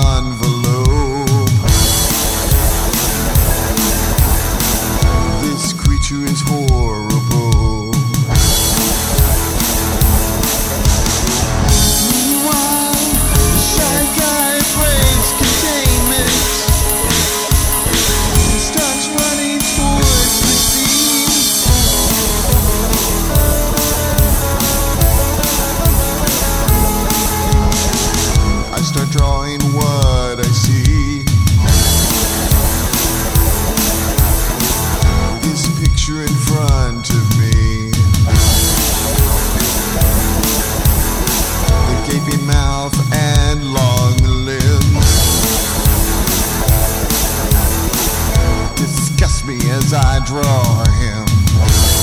envelope. This creature is horrible. Meanwhile, the shy guy breaks containment, starts running towards the sea. I start drawing. me as I draw him.